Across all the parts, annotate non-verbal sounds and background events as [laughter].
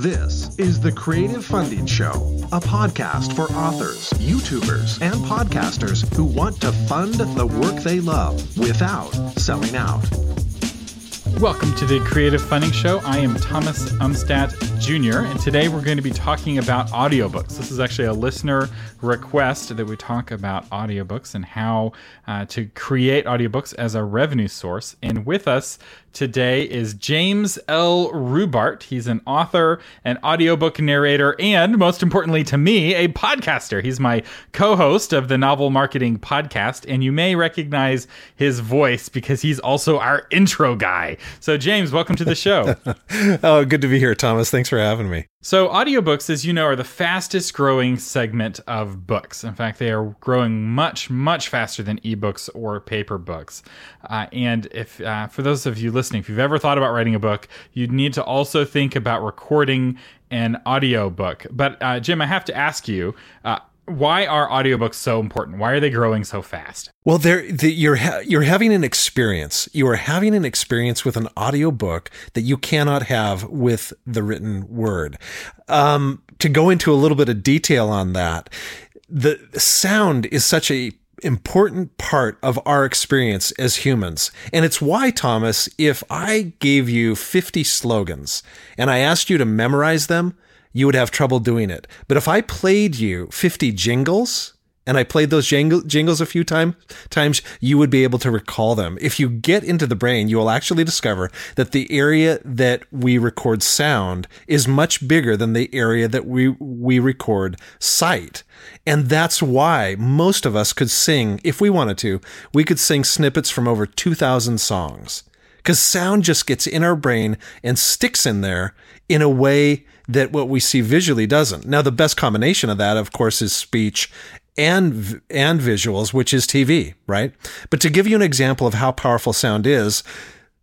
This is the Creative Funding Show, a podcast for authors, YouTubers, and podcasters who want to fund the work they love without selling out. Welcome to the Creative Funding Show. I am Thomas Umstattd Jr., and today we're going to be talking about audiobooks. This is actually a listener request that we talk about audiobooks and how uh, to create audiobooks as a revenue source. And with us today is James L. Rubart. He's an author, an audiobook narrator, and most importantly to me, a podcaster. He's my co host of the Novel Marketing Podcast, and you may recognize his voice because he's also our intro guy. So, James, welcome to the show. [laughs] oh, good to be here, Thomas. Thanks for having me. So, audiobooks, as you know, are the fastest growing segment of books. In fact, they are growing much, much faster than ebooks or paper books. Uh, and if, uh, for those of you listening, if you've ever thought about writing a book, you need to also think about recording an audiobook. But, uh, Jim, I have to ask you, uh, why are audiobooks so important? Why are they growing so fast? Well, you're ha- you're having an experience. You are having an experience with an audiobook that you cannot have with the written word. Um, to go into a little bit of detail on that, the sound is such a important part of our experience as humans. And it's why, Thomas, if I gave you 50 slogans and I asked you to memorize them, you would have trouble doing it. But if I played you 50 jingles and I played those jingle, jingles a few time, times, you would be able to recall them. If you get into the brain, you will actually discover that the area that we record sound is much bigger than the area that we, we record sight. And that's why most of us could sing, if we wanted to, we could sing snippets from over 2,000 songs. Because sound just gets in our brain and sticks in there in a way that what we see visually doesn't. Now, the best combination of that, of course, is speech and and visuals, which is TV, right? But to give you an example of how powerful sound is,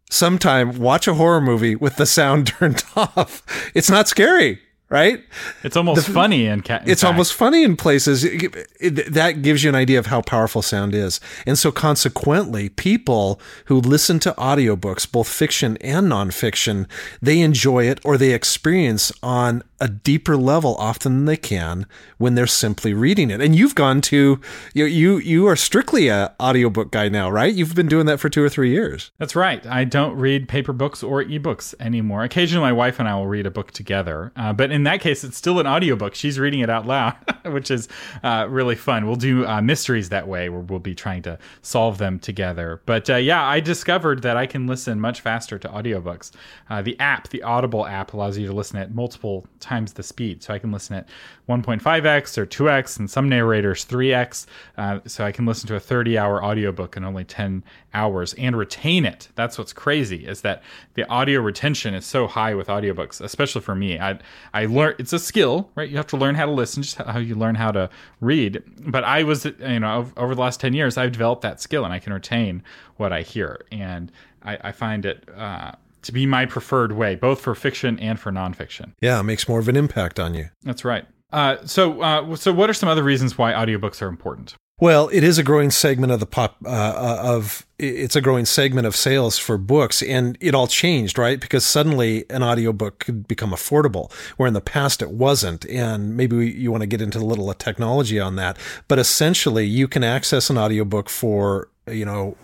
sometime watch a horror movie with the sound [laughs] turned off. It's not scary right? It's almost the, funny in, ca- in It's fact. almost funny in places. It, it, that gives you an idea of how powerful sound is. And so consequently, people who listen to audiobooks, both fiction and nonfiction, they enjoy it or they experience on a deeper level often than they can when they're simply reading it. And you've gone to you you you are strictly a audiobook guy now, right? You've been doing that for 2 or 3 years. That's right. I don't read paper books or ebooks anymore. Occasionally my wife and I will read a book together. Uh, but in that case it's still an audiobook. She's reading it out loud, [laughs] which is uh, really fun. We'll do uh, mysteries that way where we'll be trying to solve them together. But uh, yeah, I discovered that I can listen much faster to audiobooks. Uh, the app, the Audible app allows you to listen at multiple times the speed. So I can listen at 1.5x or 2x, and some narrators 3x. Uh, so I can listen to a 30 hour audiobook in only 10 hours and retain it. That's what's crazy is that the audio retention is so high with audiobooks, especially for me. I I learn it's a skill, right? You have to learn how to listen, just how you learn how to read. But I was, you know, over the last 10 years, I've developed that skill and I can retain what I hear. And I, I find it uh, to be my preferred way, both for fiction and for nonfiction. Yeah, it makes more of an impact on you. That's right. Uh, so, uh, so what are some other reasons why audiobooks are important? Well, it is a growing segment of the pop uh, uh of it's a growing segment of sales for books and it all changed, right? Because suddenly an audiobook could become affordable where in the past it wasn't. And maybe we, you want to get into a little technology on that, but essentially you can access an audiobook for, you know,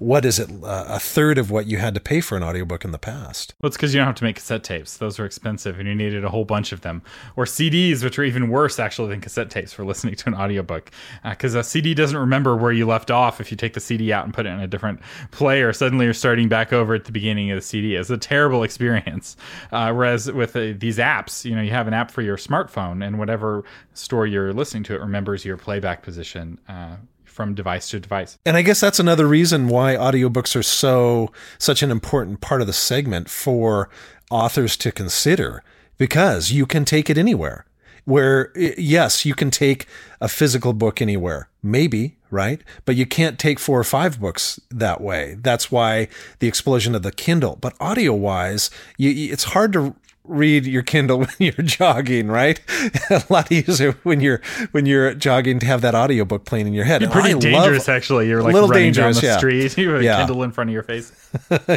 what is it uh, a third of what you had to pay for an audiobook in the past? Well it's because you don't have to make cassette tapes. Those were expensive and you needed a whole bunch of them. Or cds which are even worse actually than cassette tapes for [laughs] listening to an audiobook. Because uh, a cd doesn't remember where you left off if you take the cd out and put it in a different player. Suddenly you're starting back over at the beginning of the cd it's a terrible [laughs] experience. Uh, whereas with uh, these apps you know you have an app for your smartphone and whatever store you're listening to it remembers your playback position uh, from device to device. And I guess that's another reason why audiobooks are so such an important part of the segment for authors to consider because you can take it anywhere. Where yes, you can take a physical book anywhere. Maybe, right? But you can't take four or five books that way. That's why the explosion of the Kindle. But audio wise, you, it's hard to read your Kindle [laughs] when you're jogging, right? [laughs] a lot easier when you're when you're jogging to have that audiobook playing in your head. You're pretty dangerous, actually. You're like running dangerous, down the yeah. street, [laughs] you have a yeah. Kindle in front of your face.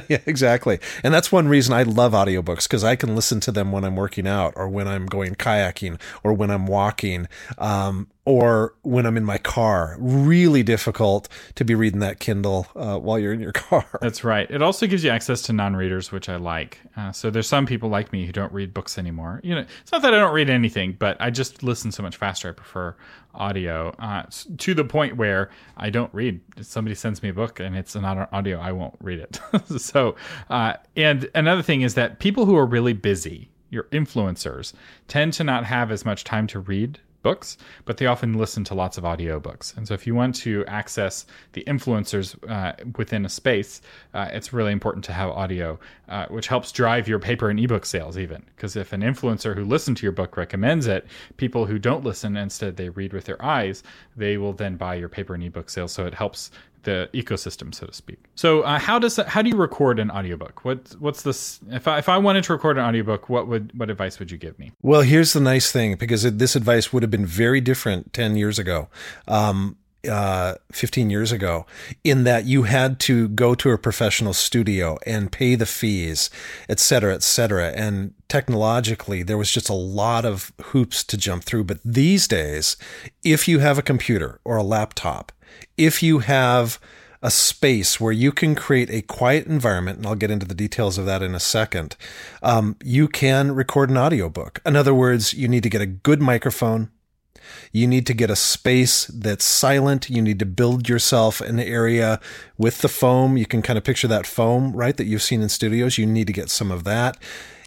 yeah, exactly. And that's one reason I love audiobooks because I can listen to them when I'm working out or when I'm going kayaking or when I'm walking. Um, or when I'm in my car. Really difficult to be reading that Kindle uh, while you're in your [laughs] car. That's right. It also gives you access to non-readers, which I like. Uh, so there's some people like me who don't read books anymore. You know, it's not that I don't read anything, but I just listen so much faster. I prefer audio uh, to the point where I don't read. If somebody sends me a book and it's not an audio, I won't read it. [laughs] so, uh, and another thing is that people who are really busy, your influencers, tend to not have as much time to read books, but they often listen to lots of audiobooks. And so if you want to access the influencers uh, within a space, uh, it's really important to have audio, uh, which helps drive your paper and ebook sales even. Because if an influencer who listened to your book recommends it, people who don't listen, instead they read with their eyes, they will then buy your paper and ebook sales. So it helps the ecosystem, so to speak. So, uh, how does how do you record an audiobook? What what's this? If I, if I wanted to record an audiobook, what would what advice would you give me? Well, here's the nice thing because this advice would have been very different ten years ago. Um, uh, 15 years ago in that you had to go to a professional studio and pay the fees, et cetera, et cetera. And technologically, there was just a lot of hoops to jump through. But these days, if you have a computer or a laptop, if you have a space where you can create a quiet environment, and I'll get into the details of that in a second, um, you can record an audiobook. In other words, you need to get a good microphone. You need to get a space that's silent. You need to build yourself an area with the foam. You can kind of picture that foam, right, that you've seen in studios. You need to get some of that.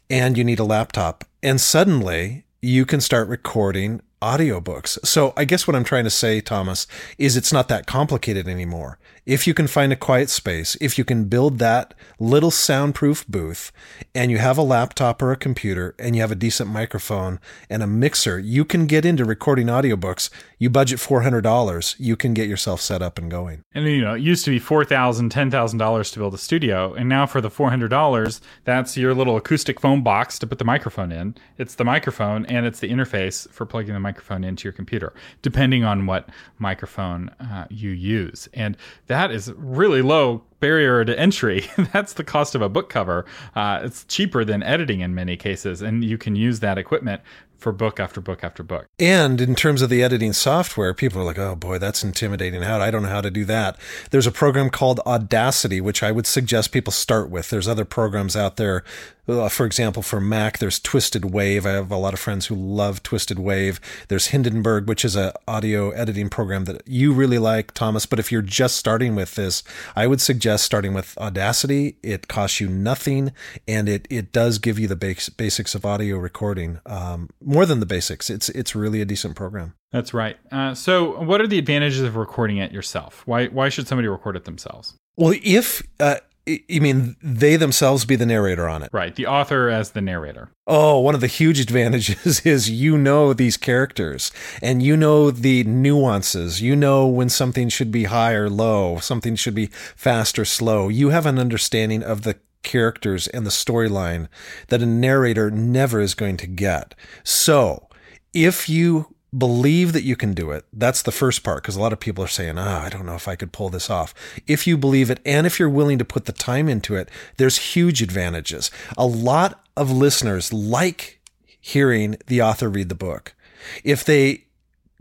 And you need a laptop. And suddenly you can start recording audiobooks. So I guess what I'm trying to say, Thomas, is it's not that complicated anymore. If you can find a quiet space, if you can build that little soundproof booth and you have a laptop or a computer and you have a decent microphone and a mixer, you can get into recording audiobooks. You budget $400, you can get yourself set up and going. And you know, it used to be $4,000, $10,000 to build a studio, and now for the $400, that's your little acoustic foam box to put the microphone in. It's the microphone and it's the interface for plugging the microphone into your computer, depending on what microphone uh, you use. And that is really low barrier to entry. [laughs] That's the cost of a book cover. Uh, it's cheaper than editing in many cases, and you can use that equipment for book after book after book. And in terms of the editing software, people are like, oh boy, that's intimidating. How I don't know how to do that. There's a program called Audacity, which I would suggest people start with. There's other programs out there. Uh, for example, for Mac, there's Twisted Wave. I have a lot of friends who love Twisted Wave. There's Hindenburg, which is an audio editing program that you really like, Thomas. But if you're just starting with this, I would suggest starting with Audacity. It costs you nothing, and it it does give you the base, basics of audio recording. Um, more than the basics. It's it's really a decent program. That's right. Uh, so, what are the advantages of recording it yourself? Why why should somebody record it themselves? Well, if uh, you mean they themselves be the narrator on it, right? The author as the narrator. Oh, one of the huge [laughs] advantages is you know these characters and you know the nuances. You know when something should be high or low, something should be fast or slow. You have an understanding of the characters and the storyline that a narrator never is going to get. So, if you believe that you can do it, that's the first part because a lot of people are saying, "Ah, oh, I don't know if I could pull this off." If you believe it and if you're willing to put the time into it, there's huge advantages. A lot of listeners like hearing the author read the book. If they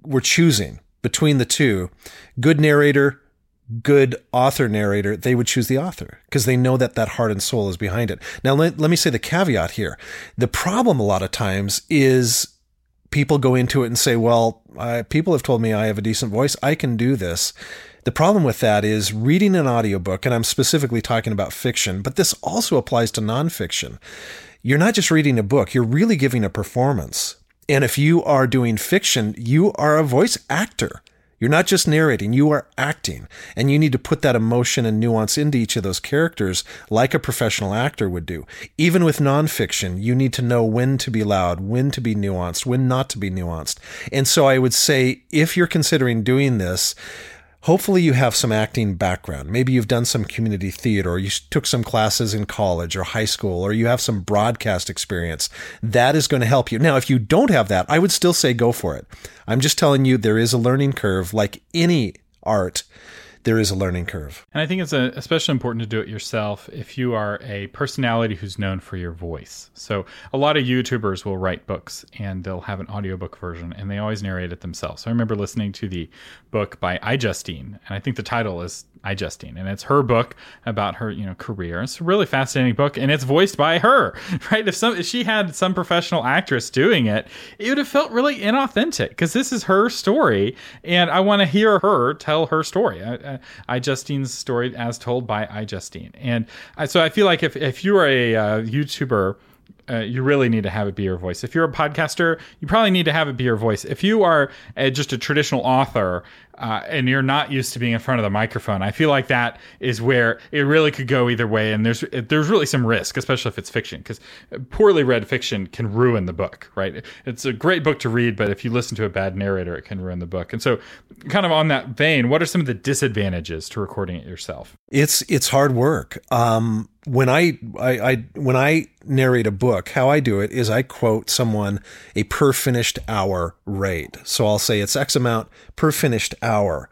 were choosing between the two, good narrator, good author narrator, they would choose the author because they know that that heart and soul is behind it. Now, let, let me say the caveat here. The problem a lot of times is people go into it and say, well, I, people have told me I have a decent voice. I can do this. The problem with that is reading an audiobook, and I'm specifically talking about fiction, but this also applies to nonfiction. You're not just reading a book, you're really giving a performance. And if you are doing fiction, you are a voice actor. You're not just narrating, you are acting. And you need to put that emotion and nuance into each of those characters like a professional actor would do. Even with nonfiction, you need to know when to be loud, when to be nuanced, when not to be nuanced. And so I would say if you're considering doing this, Hopefully, you have some acting background. Maybe you've done some community theater, or you took some classes in college or high school, or you have some broadcast experience. That is going to help you. Now, if you don't have that, I would still say go for it. I'm just telling you there is a learning curve like any art there is a learning curve. And I think it's a, especially important to do it yourself if you are a personality who's known for your voice. So a lot of YouTubers will write books and they'll have an audiobook version and they always narrate it themselves. So I remember listening to the book by iJustine, and I think the title is iJustine, and it's her book about her, you know, career. It's a really fascinating book, and it's voiced by her, [laughs] right? If some if she had some professional actress doing it, it would have felt really inauthentic because this is her story, and I want to hear her tell her story. I, I, iJustine's story as told by iJustine. and I, so I feel like if if you are a uh, YouTuber uh, you really need to have it be your voice. If you're a podcaster, you probably need to have it be your voice. If you are a, just a traditional author uh, and you're not used to being in front of the microphone, I feel like that is where it really could go either way. And there's there's really some risk, especially if it's fiction, because poorly read fiction can ruin the book. Right? It's a great book to read, but if you listen to a bad narrator, it can ruin the book. And so, kind of on that vein, what are some of the disadvantages to recording it yourself? It's it's hard work. Um, when I, I, I when I narrate a book, how I do it is I quote someone a per finished hour rate. So I'll say it's X amount per finished hour.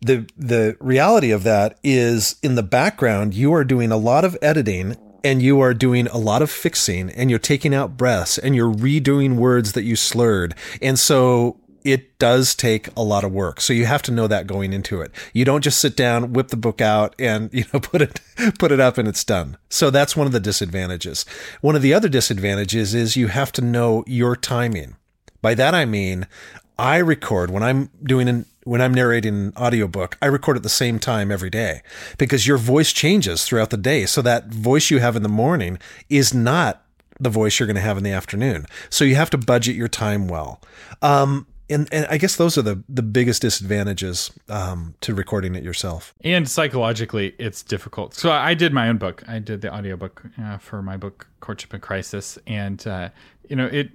The the reality of that is in the background you are doing a lot of editing and you are doing a lot of fixing and you're taking out breaths and you're redoing words that you slurred. And so it does take a lot of work. So you have to know that going into it. You don't just sit down, whip the book out and, [laughs] you know, put it put it up and it's done. So that's one of the disadvantages. One of the other disadvantages is you have to know your timing. By that I mean I record when I'm doing an when I'm narrating an audiobook, I record at the same time every day because your voice changes throughout the day. So that voice you have in the morning is not the voice you're going to have in the afternoon. So you have to budget your time well. Um, and and I guess those are the the biggest disadvantages um, to recording it yourself. And psychologically, it's difficult. So I did my own book. I did the audiobook uh, for my book Courtship in Crisis, and uh, you know it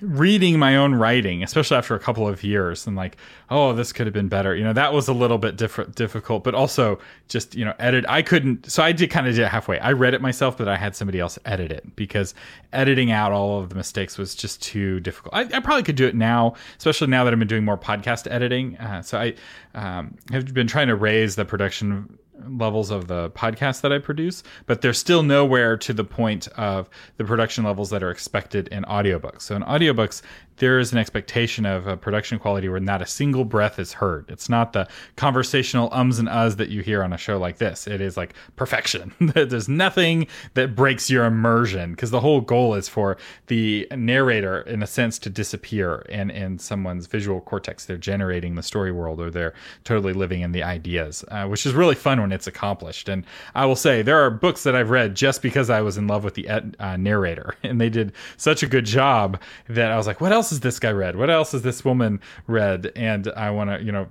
reading my own writing, especially after a couple of years, and like, oh, this could have been better. You know, that was a little bit different, difficult, but also just you know, edit. I couldn't, so I did kind of did it halfway. I read it myself, but I had somebody else edit it because editing out all of the mistakes was just too difficult. I, I probably could do it now, especially now that I've been doing more podcast editing. Uh, so I um, have been trying to raise the production levels of the podcast that I produce, but they're still nowhere to the point of the production levels that are expected in audiobooks. So in audiobooks, there is an expectation of a production quality where not a single breath is heard. It's not the conversational ums and uhs that you hear on a show like this. It is like perfection. [laughs] There's nothing that breaks your immersion because the whole goal is for the narrator, in a sense, to disappear in, in someone's visual cortex. They're generating the story world or they're totally living in the ideas, uh, which is really fun it's accomplished. And I will say, there are books that I've read just because I was in love with the uh, narrator [laughs] and they did such a good job that I was like, what else has this guy read? What else has this woman read? And I want to, you know,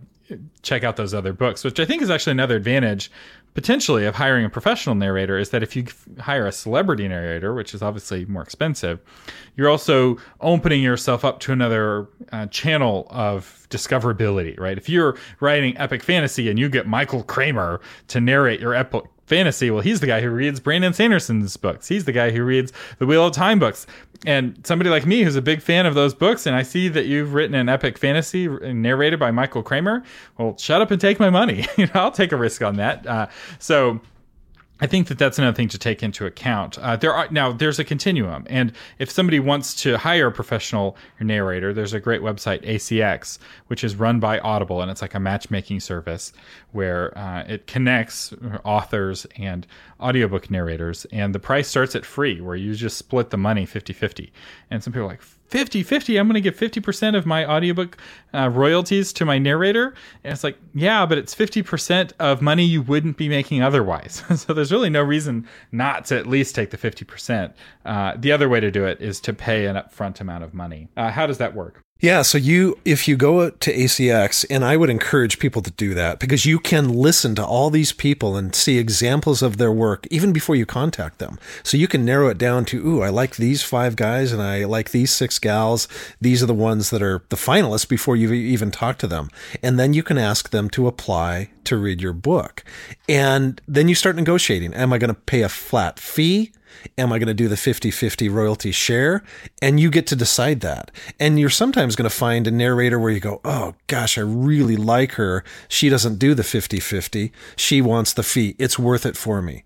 check out those other books, which I think is actually another advantage potentially of hiring a professional narrator is that if you hire a celebrity narrator, which is obviously more expensive, you're also opening yourself up to another uh, channel of discoverability, right? If you're writing epic fantasy and you get Michael Kramer to narrate your epic fantasy. Well, he's the guy who reads Brandon Sanderson's books. He's the guy who reads the Wheel of Time books. And somebody like me who's a big fan of those books, and I see that you've written an epic fantasy narrated by Michael Kramer. Well, shut up and take my money. [laughs] I'll take a risk on that. Uh, so I think that that's another thing to take into account. Uh, there are now there's a continuum, and if somebody wants to hire a professional narrator, there's a great website ACX, which is run by Audible, and it's like a matchmaking service where uh, it connects authors and audiobook narrators, and the price starts at free, where you just split the money 50-50. And some people are like 50 50 i'm going to give 50% of my audiobook uh, royalties to my narrator. And it's like yeah but it's 50% of money you wouldn't be making otherwise. [laughs] So there's really no reason not to at least take the 50% uh, the other way to do it is to pay an upfront amount of money. Uh, how does that work yeah, so you if you go to ACX and I would encourage people to do that because you can listen to all these people and see examples of their work even before you contact them. So you can narrow it down to, ooh, I like these five guys and I like these six gals. These are the ones that are the finalists before you even talk to them. And then you can ask them to apply to read your book. And then you start negotiating. Am I going to pay a flat fee? Am I going to do the 50 50 royalty share? And you get to decide that. And you're sometimes going to find a narrator where you go, oh gosh, I really like her. She doesn't do the 50 50. She wants the fee. It's worth it for me.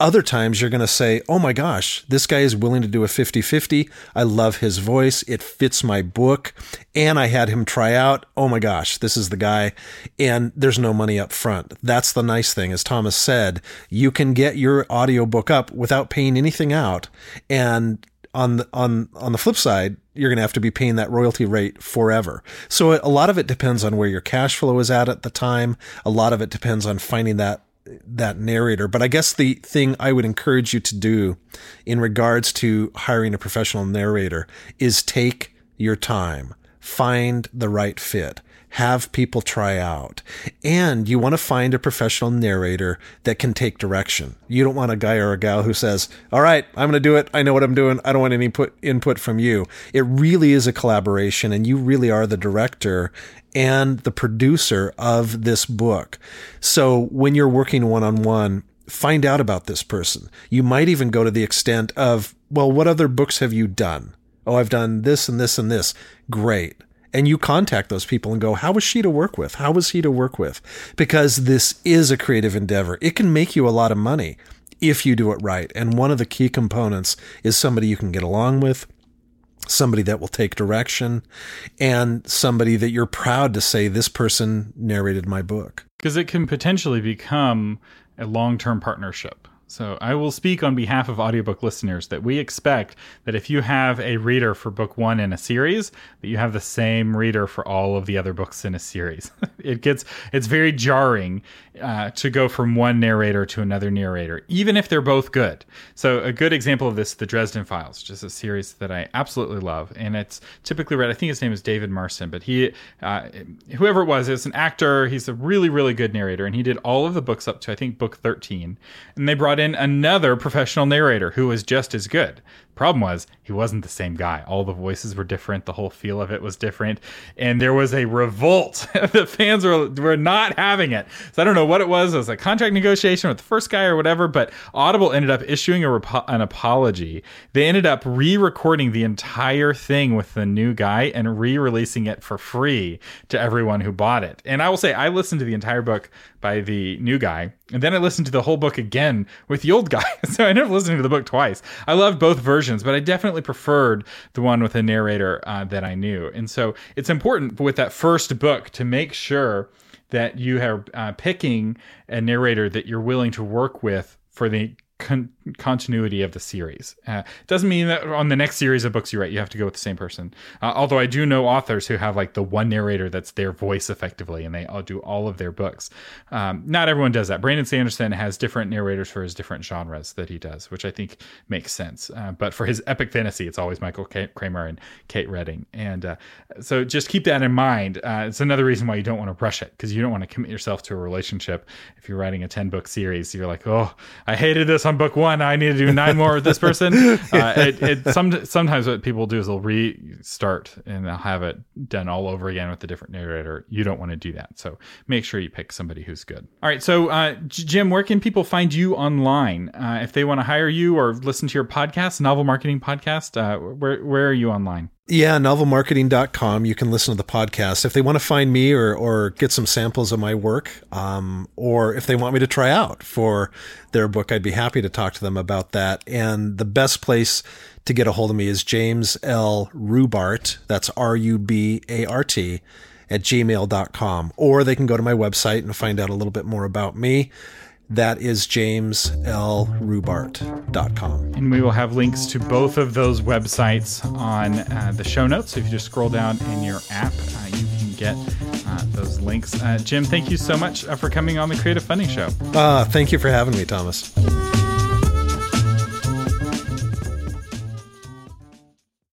Other times you're going to say, oh my gosh, this guy is willing to do a 50 50. I love his voice. It fits my book. And I had him try out. Oh my gosh, this is the guy. And there's no money up front. That's the nice thing. As Thomas said, you can get your audiobook up without paying anything out. And on the, on on the flip side, you're going to have to be paying that royalty rate forever. So a lot of it depends on where your cash flow is at at the time. A lot of it depends on finding that that narrator. But I guess the thing I would encourage you to do in regards to hiring a professional narrator is take your time, find the right fit. Have people try out. And you want to find a professional narrator that can take direction. You don't want a guy or a gal who says, All right, I'm going to do it. I know what I'm doing. I don't want any input, input from you. It really is a collaboration, and you really are the director and the producer of this book. So when you're working one on one, find out about this person. You might even go to the extent of, well, what other books have you done? Oh, I've done this and this and this. Great. And you contact those people and go, how was she to work with? How was he to work with? Because this is a creative endeavor. It can make you a lot of money if you do it right. And one of the key components is somebody you can get along with, somebody that will take direction, and somebody that you're proud to say, this person narrated my book. Because it can potentially become a long term partnership. So I will speak on behalf of audiobook listeners that we expect that if you have a reader for book one in a series, that you have the same reader for all of the other books in a series. [laughs] it gets it's very jarring uh, to go from one narrator to another narrator, even if they're both good. So a good example of this, the Dresden Files, is a series that I absolutely love, and it's typically read. I think his name is David Marston, but he, uh, whoever it was, is an actor. He's a really really good narrator, and he did all of the books up to I think book thirteen, and they brought brought in another professional narrator who was just as good. Problem was, he wasn't the same guy. All the voices were different. The whole feel of it was different. And there was a revolt. [laughs] the fans were, were not having it. So I don't know what it was. It was a contract negotiation with the first guy or whatever, but Audible ended up issuing a an apology. They ended up re recording the entire thing with the new guy and re releasing it for free to everyone who bought it. And I will say, I listened to the entire book by the new guy. And then I listened to the whole book again with the old guy. [laughs] so I ended up listening to the book twice. I loved both versions, but I definitely preferred the one with a narrator uh, that I knew. And so it's important with that first book to make sure that you are uh, picking a narrator that you're willing to work with for the con- continuity of the series. Uh, doesn't mean that on the next series of books you write, you have to go with the same person. Uh, although I do know authors who have like the one narrator that's their voice effectively, and they all do all of their books. Um, not everyone does that. Brandon Sanderson has different narrators for his different genres that he does, which I think makes sense. Uh, but for his epic fantasy, it's always Michael Kramer and Kate Reading, and uh, so just keep that in mind. Uh, it's another reason why you don't want to rush it because you don't want to commit yourself to a relationship. If you're writing a ten book series, you're like, oh, I hated this on book one. I need to do nine more with this person. [laughs] Uh, it, it some, sometimes what people do is they'll restart and they'll have it done all over again with a different narrator. You don't want to do that. So make sure you pick somebody who's good. All right. So, uh, Jim, where can people find you online uh, if they want to hire you or listen to your podcast, novel marketing podcast? Uh, where where are you online? Yeah, novelmarketing.com. You can listen to the podcast. If they want to find me or, or get some samples of my work, um, or if they want me to try out for their book, I'd be happy to talk to them about that. And the best place to get a hold of me is James L. Rubart. That's R U B A R T at gmail.com. Or they can go to my website and find out a little bit more about me. That is jameslrubart.com. And we will have links to both of those websites on uh, the show notes. So if you just scroll down in your app, uh, you can get uh, those links. Uh, Jim, thank you so much uh, for coming on the Creative Funding Show. Uh, thank you for having me, Thomas.